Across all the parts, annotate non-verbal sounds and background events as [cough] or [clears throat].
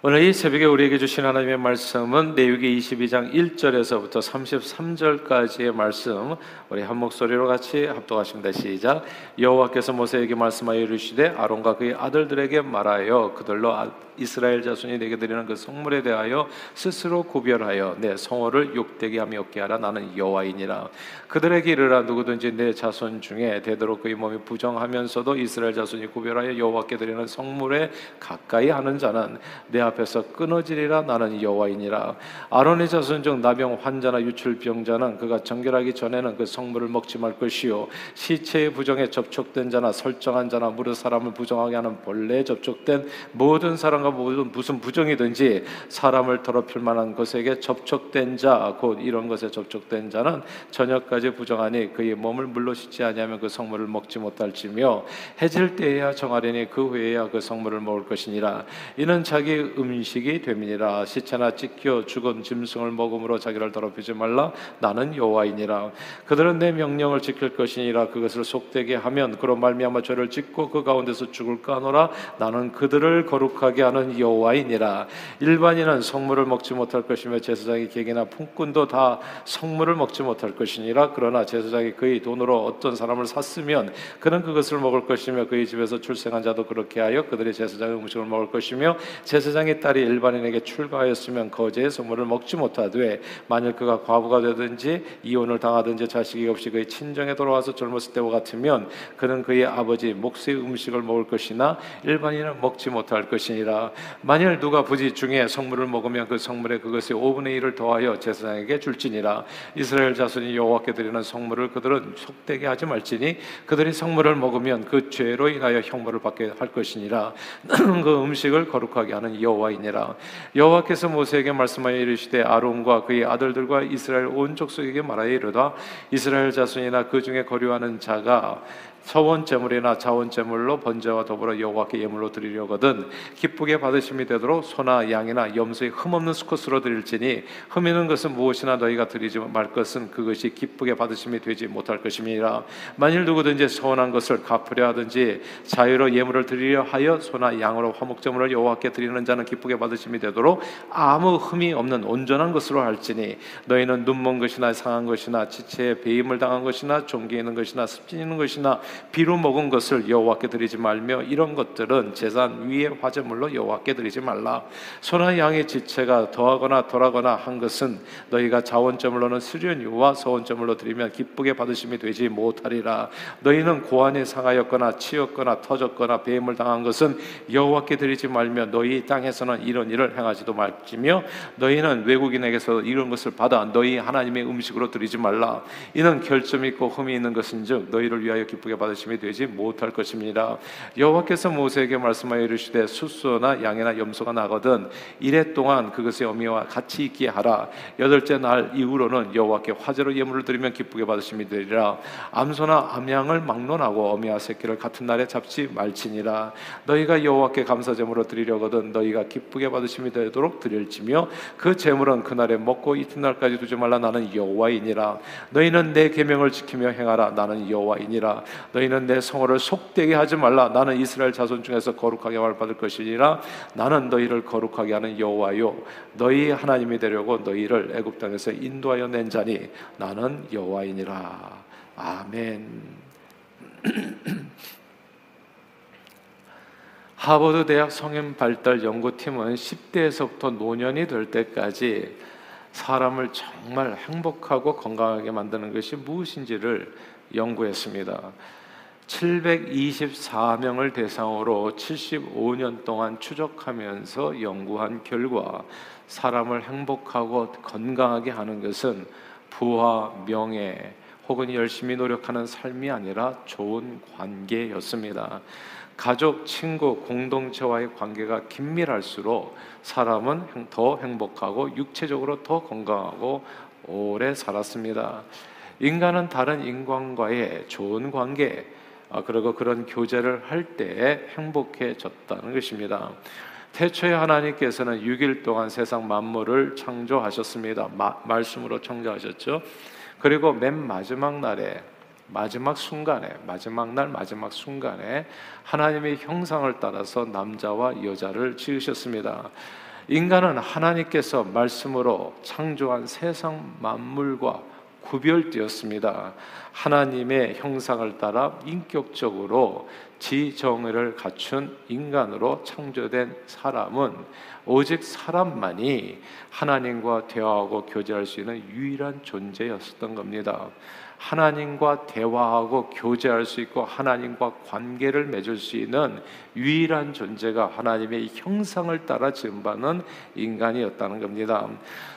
오늘 이 새벽에 우리에게 주신 하나님의 말씀은 내유기 22장 1절에서부터 33절까지의 말씀 우리 한 목소리로 같이 합독하십니다. 시작. 여호와께서 모세에게 말씀하여 이르시되 아론과 그의 아들들에게 말하여 그들로 아, 이스라엘 자손이 내게 드리는 그 성물에 대하여 스스로 구별하여 내 성호를 욕되게 하며 없게 하라 나는 여호와이니라 그들에게 이르라 누구든지 내 자손 중에 되도록 그의 몸이 부정하면서도 이스라엘 자손이 구별하여 여호와께 드리는 성물에 가까이 하는 자는 내 앞에서 끊어지리라 나는 여호와이니라. 아론의 자손 중 나병 환자나 유출병 자는 그가 정결하기 전에는 그 성물을 먹지 말 것이요. 시체의 부정에 접촉된 자나 설정한 자나 무릇 사람을 부정하게 하는 본래 접촉된 모든 사람과 모든 무슨 부정이든지 사람을 더럽힐 만한 것에게 접촉된 자 곧 이런 것에 접촉된 자는 저녁까지 부정하니 그의 몸을 물로 씻지 아니하면 그 성물을 먹지 못할지며 해질 때에야 정하려니 그 후에야 그 성물을 먹을 것이니라. 이는 자기 음식이 됨이니라. 시체나 찢겨 죽은 짐승을 먹음으로 자기를 더럽히지 말라. 나는 여호와이니라. 그들은 내 명령을 지킬 것이니라. 그것을 속되게 하면 그로 말미암아 죄를 짓고 그 가운데서 죽을까 하노라. 나는 그들을 거룩하게 하는 여호와이니라. 일반인은 성물을 먹지 못할 것이며 제사장의 객이나 품꾼도 다 성물을 먹지 못할 것이니라. 그러나 제사장이 그의 돈으로 어떤 사람을 샀으면 그는 그것을 먹을 것이며 그의 집에서 출생한 자도 그렇게 하여 그들의 제사장의 음식을 먹을 것이며 제사장의 딸이 일반인에게 출가하였으면 거제의 성물을 먹지 못하되 만일 그가 과부가 되든지 이혼을 당하든지 자식이 없이 그의 친정에 돌아와서 젊었을 때와 같으면 그는 그의 아버지 목수의 음식을 먹을 것이나 일반인은 먹지 못할 것이니라. 만일 누가 부지 중에 성물을 먹으면 그 성물에 그것의 5분의 1을 더하여 제사장에게 줄지니라. 이스라엘 자손이 여호와께 드리는 성물을 그들은 속되게 하지 말지니 그들이 성물을 먹으면 그 죄로 인하여 형벌을 받게 할 것이니라. [clears throat] 그 음식을 거룩하게 하는 여호와 이니라. 여호와께서 모세에게 말씀하여 이르시되 아론과 그의 아들들과 이스라엘 온 족속에게 말하여 이르다. 이스라엘 자손이나 그 중에 거류하는 자가 서원 제물이나 자원 제물로 번제와 더불어 여호와께 예물로 드리려거든 기쁘게 받으심이 되도록 소나 양이나 염소의 흠없는 수컷으로 드릴지니 흠 있는 것은 무엇이나 너희가 드리지 말 것은 그것이 기쁘게 받으심이 되지 못할 것임이라. 만일 누구든지 서원한 것을 갚으려 하든지 자유로 예물을 드리려 하여 소나 양으로 화목제물을 여호와께 드리는 자는 기쁘게 받으심이 되도록 아무 흠이 없는 온전한 것으로 할지니 너희는 눈먼 것이나 상한 것이나 지체에 배임을 당한 것이나 종기 있는 것이나 습진 있는 것이나 비로 먹은 것을 여호와께 드리지 말며 이런 것들은 제산 위에 화제물로 여호와께 드리지 말라. 소나 양의 지체가 더하거나 덜하거나 한 것은 너희가 자원제물로는 수련유와 서원제물로 드리면 기쁘게 받으심이 되지 못하리라. 너희는 고안에 상하였거나 치였거나 터졌거나 배임을 당한 것은 여호와께 드리지 말며 너희 땅에서는 이런 일을 행하지도 말지며 너희는 외국인에게서 이런 것을 받아 너희 하나님의 음식으로 드리지 말라. 이는 결점 있고 흠이 있는 것은즉 너희를 위하여 기쁘게 받 받으심이 되지 못할 것입니다. 여호와께서 모세에게 말씀하여 이르시되 숫소나 양이나 염소가 나거든 이래 동안 그것의 어미와 같이 있게 하라. 여덟째 날 이후로는 여호와께 화제로 예물을 드리면 기쁘게 받으심이 되리라. 암소나 암양을 막론하고 어미와 새끼를 같은 날에 잡지 말지니라. 너희가 여호와께 감사 제물로 드리려거든 너희가 기쁘게 받으심이 되도록 드릴지며 그 제물은 그날에 먹고 이튿날까지 두지 말라 나는 여호와이니라. 너희는 내 계명을 지키며 행하라 나는 여호와이니라. 너희는 내 성호를 속되게 하지 말라. 나는 이스라엘 자손 중에서 거룩하게 받을 것이니라. 나는 너희를 거룩하게 하는 여호와요. 너희 하나님이 되려고 너희를 애굽 땅에서 인도하여 낸 자니 나는 여호와이니라. 아멘. [clears throat] 하버드 대학 성인 발달 연구팀은 10대에서부터 노년이 될 때까지 사람을 정말 행복하고 건강하게 만드는 것이 무엇인지를 연구했습니다. 724명을 대상으로 75년 동안 추적하면서 연구한 결과 사람을 행복하고 건강하게 하는 것은 부와 명예 혹은 열심히 노력하는 삶이 아니라 좋은 관계였습니다. 가족, 친구, 공동체와의 관계가 긴밀할수록 사람은 더 행복하고 육체적으로 더 건강하고 오래 살았습니다. 인간은 다른 인간과의 좋은 관계, 아, 그리고 그런 교제를 할 때 행복해졌다는 것입니다. 태초에 하나님께서는 6일 동안 세상 만물을 창조하셨습니다. 마, 말씀으로 창조하셨죠. 그리고 맨 마지막 날에 마지막 순간에 마지막 날 마지막 순간에 하나님의 형상을 따라서 남자와 여자를 지으셨습니다. 인간은 하나님께서 말씀으로 창조한 세상 만물과 구별되었습니다. 하나님의 형상을 따라 인격적으로 지정의를 갖춘 인간으로 창조된 사람은 오직 사람만이 하나님과 대화하고 교제할 수 있는 유일한 존재였었던 겁니다. 하나님과 대화하고 교제할 수 있고 하나님과 관계를 맺을 수 있는 유일한 존재가 하나님의 형상을 따라 지음받는 인간이었다는 겁니다.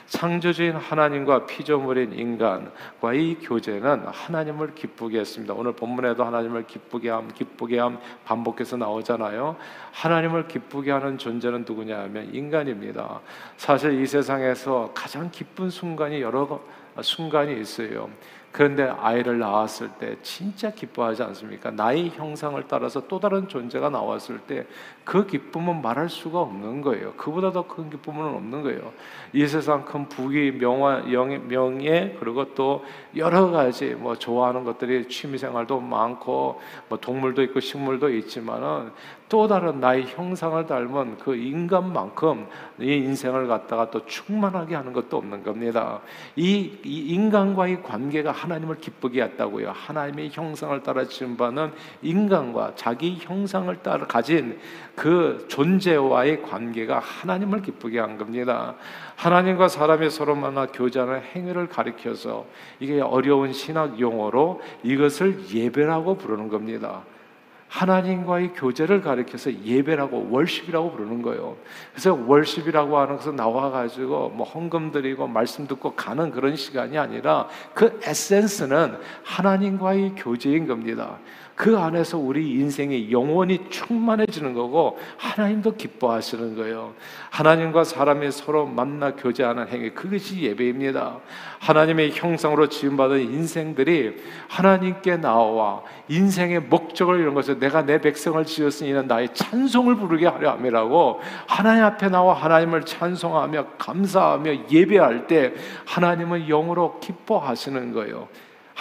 창조주인 하나님과 피조물인 인간과의 교제는 하나님을 기쁘게 했습니다. 오늘 본문에도 하나님을 기쁘게 함, 기쁘게 함 반복해서 나오잖아요. 하나님을 기쁘게 하는 존재는 누구냐 하면 인간입니다. 사실 이 세상에서 가장 기쁜 순간이 여러 순간이 있어요. 그런데 아이를 낳았을 때 진짜 기뻐하지 않습니까? 나의 형상을 따라서 또 다른 존재가 나왔을 때 그 기쁨은 말할 수가 없는 거예요. 그보다 더 큰 기쁨은 없는 거예요. 이 세상 큰 부귀, 명화, 명예, 그리고 또 여러 가지 뭐 좋아하는 것들이 취미 생활도 많고 뭐 동물도 있고 식물도 있지만은 또 다른 나의 형상을 닮은 그 인간만큼 이 인생을 갖다가 또 충만하게 하는 것도 없는 겁니다. 이, 이 인간과의 관계가 하나님을 기쁘게 했다고요. 하나님의 형상을 따라 지음받는 인간과 자기 형상을 따라 가진 그 존재와의 관계가 하나님을 기쁘게 한 겁니다. 하나님과 사람이 서로 만나 교제하는 행위를 가리켜서 이게 어려운 신학 용어로 이것을 예배라고 부르는 겁니다. 하나님과의 교제를 가리켜서 예배라고 월십이라고 부르는 거예요. 그래서 월십이라고 하는 것은 나와 가지고 뭐 헌금 드리고 말씀 듣고 가는 그런 시간이 아니라 그 에센스는 하나님과의 교제인 겁니다. 그 안에서 우리 인생이 영원히 충만해지는 거고 하나님도 기뻐하시는 거예요. 하나님과 사람이 서로 만나 교제하는 행위 그것이 예배입니다. 하나님의 형상으로 지음받은 인생들이 하나님께 나와 인생의 목적을 이런 것을 내가 내 백성을 지었으니 이는 나의 찬송을 부르게 하려 함이라고 하나님 앞에 나와 하나님을 찬송하며 감사하며 예배할 때 하나님은 영으로 기뻐하시는 거예요.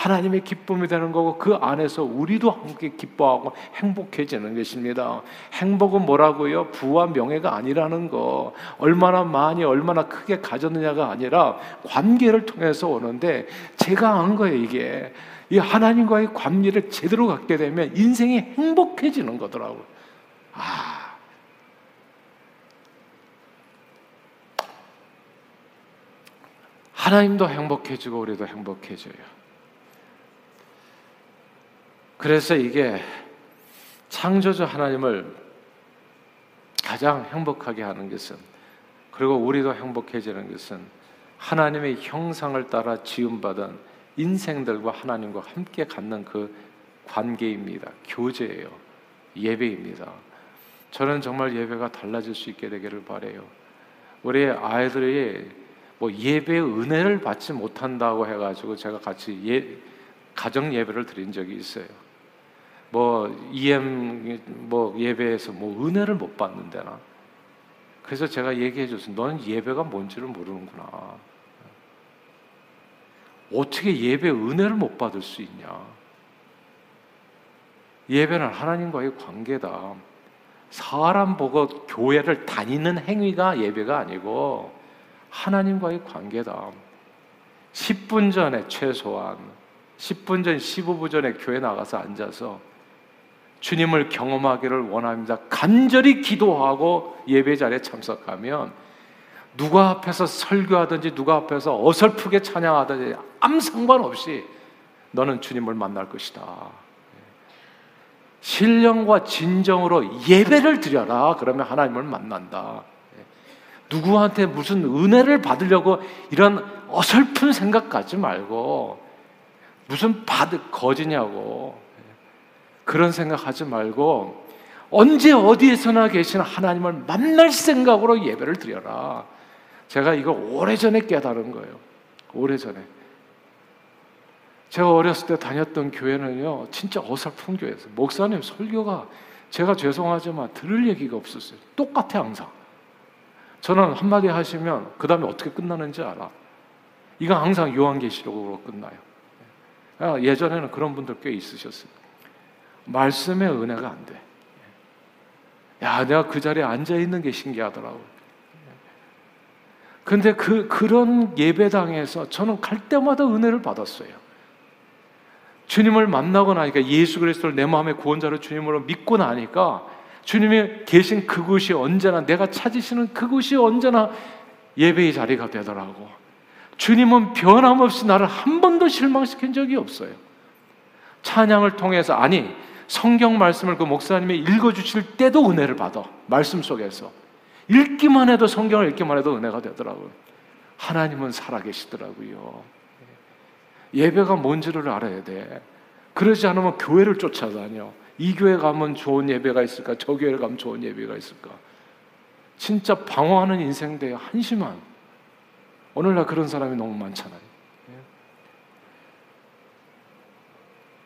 하나님의 기쁨이 되는 거고 그 안에서 우리도 함께 기뻐하고 행복해지는 것입니다. 행복은 뭐라고요? 부와 명예가 아니라는 거. 얼마나 많이 얼마나 크게 가졌느냐가 아니라 관계를 통해서 오는데 제가 안 거예요, 이게. 이 하나님과의 관계를 제대로 갖게 되면 인생이 행복해지는 거더라고요. 아. 하나님도 행복해지고 우리도 행복해져요. 그래서 이게 창조주 하나님을 가장 행복하게 하는 것은 그리고 우리도 행복해지는 것은 하나님의 형상을 따라 지음받은 인생들과 하나님과 함께 갖는 그 관계입니다. 교제예요. 예배입니다. 저는 정말 예배가 달라질 수 있게 되기를 바래요. 우리 아이들이 뭐 예배의 은혜를 받지 못한다고 해가지고 제가 같이 예, 가정 예배를 드린 적이 있어요. 뭐 EM 뭐 예배에서 뭐 은혜를 못 받는데나. 그래서 제가 얘기해 줬어요. 너는 예배가 뭔지를 모르는구나. 어떻게 예배 은혜를 못 받을 수 있냐? 예배는 하나님과의 관계다. 사람 보고 교회를 다니는 행위가 예배가 아니고 하나님과의 관계다. 10분 전에 최소한 10분 전, 15분 전에 교회 나가서 앉아서 주님을 경험하기를 원합니다. 간절히 기도하고 예배 자리에 참석하면 누가 앞에서 설교하든지 누가 앞에서 어설프게 찬양하든지 아무 상관없이 너는 주님을 만날 것이다. 신령과 진정으로 예배를 드려라. 그러면 하나님을 만난다. 누구한테 무슨 은혜를 받으려고 이런 어설픈 생각 갖지 말고 무슨 받을 거지냐고 그런 생각하지 말고 언제 어디에서나 계신 하나님을 만날 생각으로 예배를 드려라. 제가 이거 오래전에 깨달은 거예요. 오래전에. 제가 어렸을 때 다녔던 교회는요, 진짜 어설픈 교회였어요. 목사님 설교가 제가 죄송하지만 들을 얘기가 없었어요. 똑같아, 항상. 저는 한마디 하시면 그 다음에 어떻게 끝나는지 알아. 이건 항상 요한계시록으로 끝나요. 아, 예전에는 그런 분들 꽤 있으셨어요. 말씀의 은혜가 안 돼. 야, 내가 그 자리에 앉아 있는 게 신기하더라고. 근데 그 그런 예배당에서 저는 갈 때마다 은혜를 받았어요. 주님을 만나고 나니까 예수 그리스도를 내 마음의 구원자로 주님으로 믿고 나니까 주님이 계신 그곳이 언제나 내가 찾으시는 그곳이 언제나 예배의 자리가 되더라고. 주님은 변함없이 나를 한 번도 실망시킨 적이 없어요. 찬양을 통해서 아니 성경 말씀을 그 목사님이 읽어 주실 때도 은혜를 받아. 말씀 속에서. 읽기만 해도 성경을 읽기만 해도 은혜가 되더라고요. 하나님은 살아계시더라고요. 예배가 뭔지를 알아야 돼. 그러지 않으면 교회를 쫓아다녀. 이 교회 가면 좋은 예배가 있을까? 저 교회 가면 좋은 예배가 있을까? 진짜 방황하는 인생 돼 한심한. 오늘날 그런 사람이 너무 많잖아요.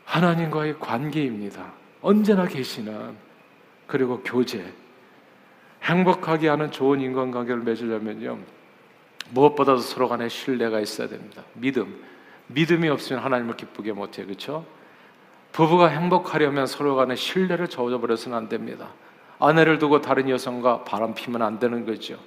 하나님과의 관계입니다. 언제나 계시는 그리고 교제. 행복하게 하는 좋은 인간관계를 맺으려면요. 무엇보다도 서로 간에 신뢰가 있어야 됩니다. 믿음. 믿음이 없으면 하나님을 기쁘게 못해. 그렇죠? 부부가 행복하려면 서로 간에 신뢰를 저어버려서는 안 됩니다. 아내를 두고 다른 여성과 바람 피면 안 되는 거죠.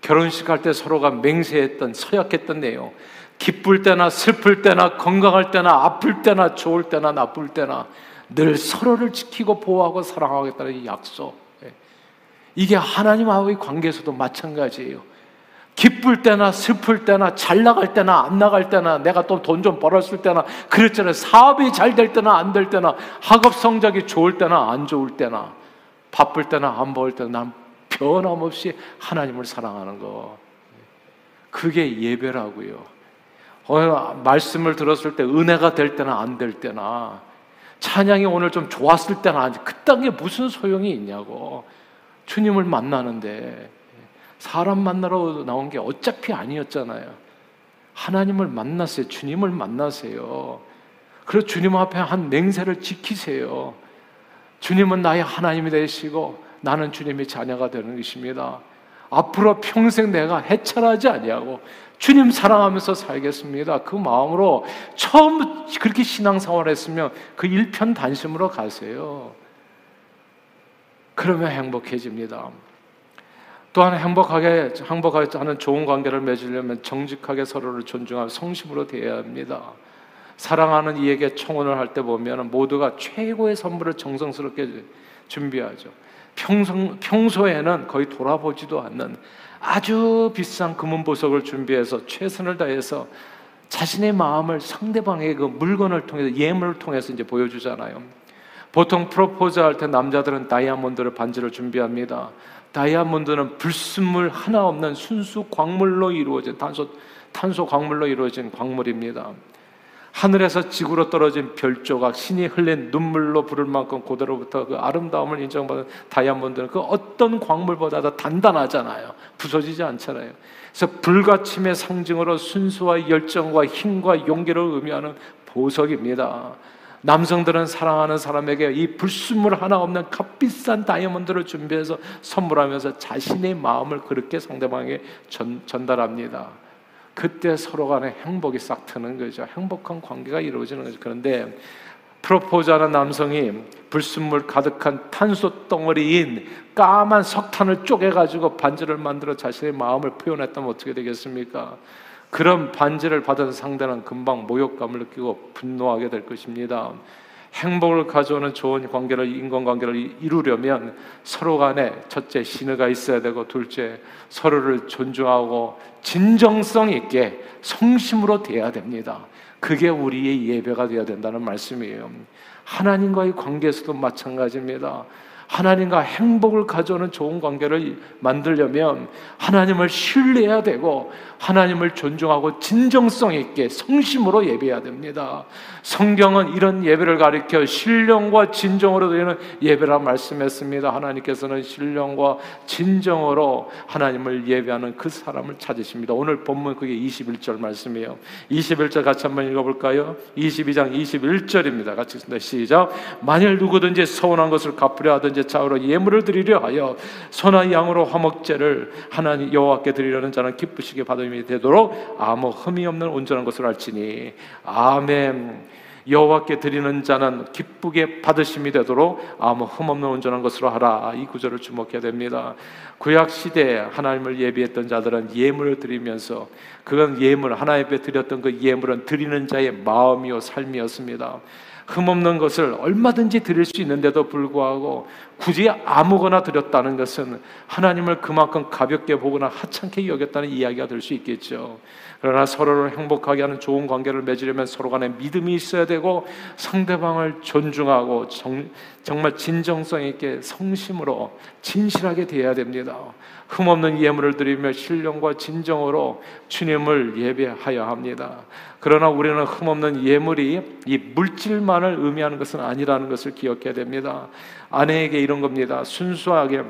결혼식 할 때 서로가 맹세했던 서약했던 내용. 기쁠 때나 슬플 때나 건강할 때나 아플 때나 좋을 때나 나쁠 때나 늘 서로를 지키고 보호하고 사랑하겠다는 이 약속. 예. 이게 하나님하고의 관계에서도 마찬가지예요. 기쁠 때나 슬플 때나 잘 나갈 때나 안 나갈 때나 내가 또 돈 좀 벌었을 때나 그랬잖아요. 사업이 잘 될 때나 안 될 때나 학업 성적이 좋을 때나 안 좋을 때나 바쁠 때나 안 바쁠 때나 난 변함없이 하나님을 사랑하는 거. 그게 예배라고요. 어, 말씀을 들었을 때 은혜가 될 때나 안 될 때나 찬양이 오늘 좀 좋았을 때나 그딴 게 무슨 소용이 있냐고. 주님을 만나는데 사람 만나러 나온 게 어차피 아니었잖아요. 하나님을 만났어요. 주님을 만나세요. 그래서 주님 앞에 한 맹세를 지키세요. 주님은 나의 하나님이 되시고 나는 주님의 자녀가 되는 것입니다. 앞으로 평생 내가 해찰하지 아니하고 주님 사랑하면서 살겠습니다. 그 마음으로 처음 그렇게 신앙생활 했으면 그 일편 단심으로 가세요. 그러면 행복해집니다. 또한 행복하게 행복하게 하는 좋은 관계를 맺으려면 정직하게 서로를 존중하고 성심으로 대해야 합니다. 사랑하는 이에게 청혼을 할 때 보면 모두가 최고의 선물을 정성스럽게 준비하죠. 평소, 평소에는 거의 돌아보지도 않는 아주 비싼 금은 보석을 준비해서 최선을 다해서 자신의 마음을 상대방의 그 물건을 통해서 예물을 통해서 이제 보여주잖아요. 보통 프로포즈 할 때 남자들은 다이아몬드를 반지를 준비합니다. 다이아몬드는 불순물 하나 없는 순수 광물로 이루어진 탄소 탄소 광물로 이루어진 광물입니다. 하늘에서 지구로 떨어진 별조각, 신이 흘린 눈물로 부를 만큼 고대로부터 그 아름다움을 인정받은 다이아몬드는 그 어떤 광물보다도 단단하잖아요. 부서지지 않잖아요. 그래서 불가침의 상징으로 순수와 열정과 힘과 용기를 의미하는 보석입니다. 남성들은 사랑하는 사람에게 이 불순물 하나 없는 값비싼 다이아몬드를 준비해서 선물하면서 자신의 마음을 그렇게 상대방에게 전, 전달합니다. 그때 서로 간에 행복이 싹 트는 거죠. 행복한 관계가 이루어지는 거죠. 그런데 프로포즈하는 남성이 불순물 가득한 탄소 덩어리인 까만 석탄을 쪼개가지고 반지를 만들어 자신의 마음을 표현했다면 어떻게 되겠습니까? 그런 반지를 받은 상대는 금방 모욕감을 느끼고 분노하게 될 것입니다. 행복을 가져오는 좋은 관계를 인간관계를 이루려면 서로 간에 첫째 신뢰가 있어야 되고 둘째 서로를 존중하고 진정성 있게 성심으로 대해야 됩니다. 그게 우리의 예배가 되어야 된다는 말씀이에요. 하나님과의 관계에서도 마찬가지입니다. 하나님과 행복을 가져오는 좋은 관계를 만들려면 하나님을 신뢰해야 되고 하나님을 존중하고 진정성 있게 성심으로 예배해야 됩니다. 성경은 이런 예배를 가리켜 신령과 진정으로 되는 예배라 말씀했습니다. 하나님께서는 신령과 진정으로 하나님을 예배하는 그 사람을 찾으십니다. 오늘 본문 그게 21절 말씀이에요. 21절 같이 한번 읽어볼까요? 22장 21절입니다. 같이 읽습니다. 시작. 만일 누구든지 서운한 것을 갚으려 하든 지 자으로 예물을 드리려 하여 소나 양으로 화목제를 하나님 여호와께 드리려는 자는 기쁘시게 받음이 되도록 아무 흠이 없는 온전한 것을 알지니 아멘. 여호와께 드리는 자는 기쁘게 받으심이 되도록 아무 흠없는 온전한 것으로 하라. 이 구절을 주목해야 됩니다. 구약 시대에 하나님을 예비했던 자들은 예물을 드리면서 그건 예물 하나님 앞에 드렸던 그 예물은 드리는 자의 마음이요 삶이었습니다. 흠없는 것을 얼마든지 드릴 수 있는데도 불구하고 굳이 아무거나 드렸다는 것은 하나님을 그만큼 가볍게 보거나 하찮게 여겼다는 이야기가 될 수 있겠죠. 그러나 서로를 행복하게 하는 좋은 관계를 맺으려면 서로 간에 믿음이 있어야 되고 상대방을 존중하고 정, 정말 진정성 있게 성심으로 진실하게 대해야 됩니다. 흠없는 예물을 드리며 신령과 진정으로 주님을 예배하여 합니다. 그러나 우리는 흠없는 예물이 이 물질만을 의미하는 것은 아니라는 것을 기억해야 됩니다. 아내에게 이런 겁니다. 순수하게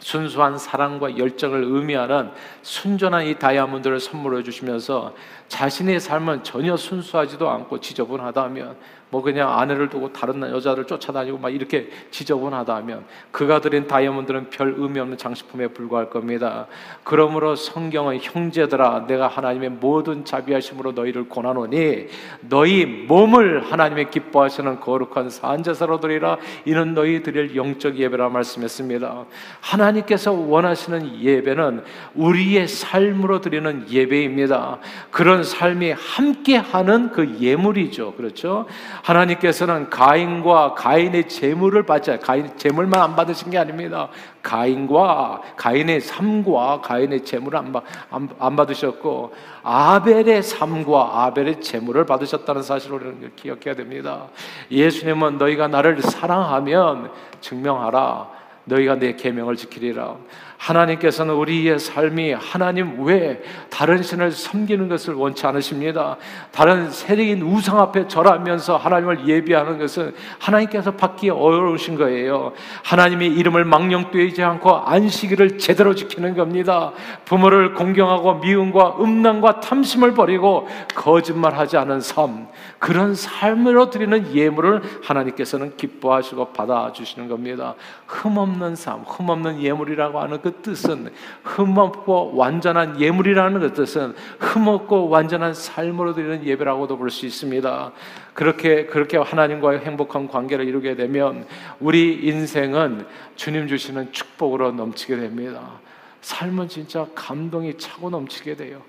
순수한 사랑과 열정을 의미하는 순전한 이 다이아몬드를 선물해 주시면서 자신의 삶은 전혀 순수하지도 않고 지저분하다면 뭐 그냥 아내를 두고 다른 여자를 쫓아다니고 막 이렇게 지저분하다면 그가 드린 다이아몬드는 별 의미 없는 장식품에 불과할 겁니다. 그러므로 성경은 형제들아 내가 하나님의 모든 자비하심으로 너희를 권하노니 너희 몸을 하나님의 기뻐하시는 거룩한 산제사로 드리라 이는 너희 드릴 영적 예배라 말씀했습니다. 하나님께서 원하시는 예배는 우리의 삶으로 드리는 예배입니다. 그런 삶이 함께하는 그 예물이죠. 그렇죠? 하나님께서는 가인과 가인의 재물을 받자. 가인 재물만 안 받으신 게 아닙니다. 가인과 가인의 삶과 가인의 재물을 안, 안, 안 받으셨고 아벨의 삶과 아벨의 재물을 받으셨다는 사실을 우리는 기억해야 됩니다. 예수님은 너희가 나를 사랑하면 증명하라. 너희가 내 계명을 지키리라. 하나님께서는 우리의 삶이 하나님 외에 다른 신을 섬기는 것을 원치 않으십니다. 다른 세력인 우상 앞에 절하면서 하나님을 예비하는 것은 하나님께서 받기 어려우신 거예요. 하나님의 이름을 망령되지 않고 안식일을 제대로 지키는 겁니다. 부모를 공경하고 미움과 음란과 탐심을 버리고 거짓말하지 않은 삶, 그런 삶으로 드리는 예물을 하나님께서는 기뻐하시고 받아주시는 겁니다. 흠없는 삶, 흠없는 예물이라고 하는 그 뜻은 흠없고 완전한 예물이라는 그 뜻은 흠없고 완전한 삶으로 드리는 예배라고도 볼 수 있습니다. 그렇게 그렇게 하나님과의 행복한 관계를 이루게 되면 우리 인생은 주님 주시는 축복으로 넘치게 됩니다. 삶은 진짜 감동이 차고 넘치게 돼요.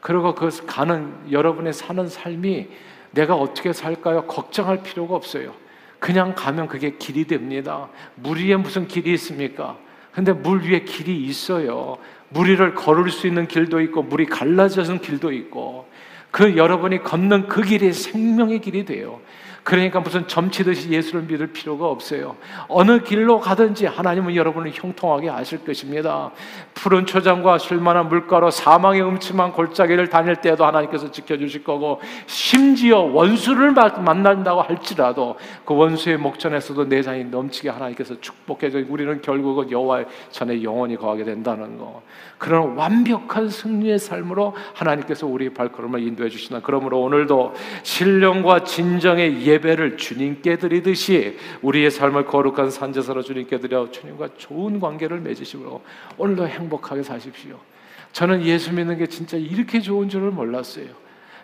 그리고 그 가는 여러분의 사는 삶이 내가 어떻게 살까요? 걱정할 필요가 없어요. 그냥 가면 그게 길이 됩니다. 물 위에 무슨 길이 있습니까? 근데 물 위에 길이 있어요. 물 위를 걸을 수 있는 길도 있고 물이 갈라져서 길도 있고 그 여러분이 걷는 그 길이 생명의 길이 돼요. 그러니까 무슨 점치듯이 예수를 믿을 필요가 없어요. 어느 길로 가든지 하나님은 여러분을 형통하게 하실 것입니다. 푸른 초장과 쉴만한 물가로 사망의 음침한 골짜기를 다닐 때도 하나님께서 지켜주실 거고 심지어 원수를 만난다고 할지라도 그 원수의 목전에서도 내장이 넘치게 하나님께서 축복해서 우리는 결국은 여호와의 전에 영원히 거하게 된다는 거. 그런 완벽한 승리의 삶으로 하나님께서 우리 발걸음을 인도해 주시나. 그러므로 오늘도 신령과 진정의 예 배를 주님께 드리듯이 우리의 삶을 거룩한 산제사로 주님께 드려 주님과 좋은 관계를 맺으시고 오늘도 행복하게 사십시오. 저는 예수 믿는 게 진짜 이렇게 좋은 줄을 몰랐어요.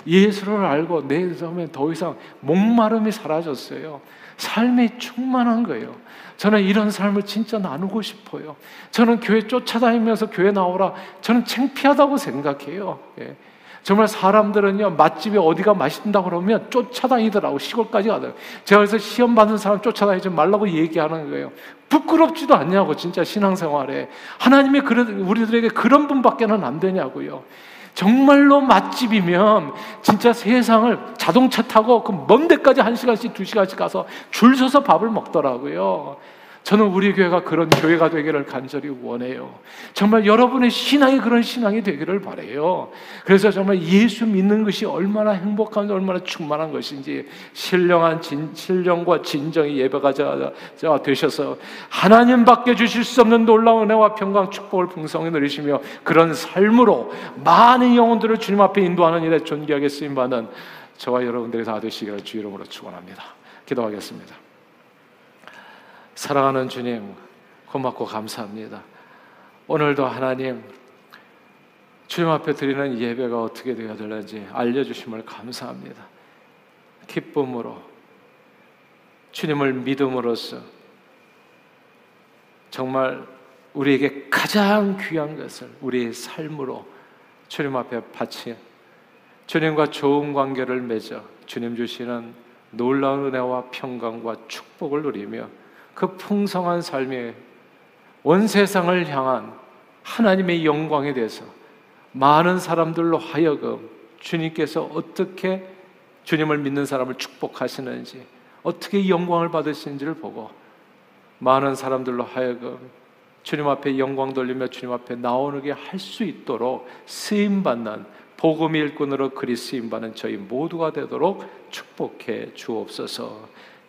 예수를 알고 내 삶에 더 이상 목마름이 사라졌어요. 삶이 충만한 거예요. 저는 이런 삶을 진짜 나누고 싶어요. 저는 교회 쫓아다니면서 교회 나오라. 저는 창피하다고 생각해요. 예. 정말 사람들은요, 맛집이 어디가 맛있다 그러면 쫓아다니더라고, 시골까지 가더라고. 제가 그래서 시험 받는 사람 쫓아다니지 말라고 얘기하는 거예요. 부끄럽지도 않냐고, 진짜 신앙생활에. 하나님이 우리들에게 그런 분밖에는 안 되냐고요. 정말로 맛집이면 진짜 세상을 자동차 타고 그 먼 데까지 한 시간씩 두 시간씩 가서 줄 서서 밥을 먹더라고요. 저는 우리 교회가 그런 교회가 되기를 간절히 원해요. 정말 여러분의 신앙이 그런 신앙이 되기를 바래요. 그래서 정말 예수 믿는 것이 얼마나 행복한, 얼마나 충만한 것인지 신령한 진, 신령과 진정의 예배가 되셔서 하나님밖에 주실 수 없는 놀라운 은혜와 평강, 축복을 풍성히 누리시며 그런 삶으로 많은 영혼들을 주님 앞에 인도하는 일에 존귀하게 쓰임 받는 저와 여러분들이 다 되시기를 주 이름으로 축원합니다. 기도하겠습니다. 사랑하는 주님, 고맙고 감사합니다. 오늘도 하나님, 주님 앞에 드리는 예배가 어떻게 되어야 될는지 알려주심을 감사합니다. 기쁨으로 주님을 믿음으로써 정말 우리에게 가장 귀한 것을 우리의 삶으로 주님 앞에 바치 주님과 좋은 관계를 맺어 주님 주시는 놀라운 은혜와 평강과 축복을 누리며 그 풍성한 삶의 온 세상을 향한 하나님의 영광에 대해서 많은 사람들로 하여금 주님께서 어떻게 주님을 믿는 사람을 축복하시는지 어떻게 영광을 받으시는지를 보고 많은 사람들로 하여금 주님 앞에 영광 돌리며 주님 앞에 나오게 할 수 있도록 쓰임 받는 복음 일꾼으로 그리 쓰임 받는 저희 모두가 되도록 축복해 주옵소서.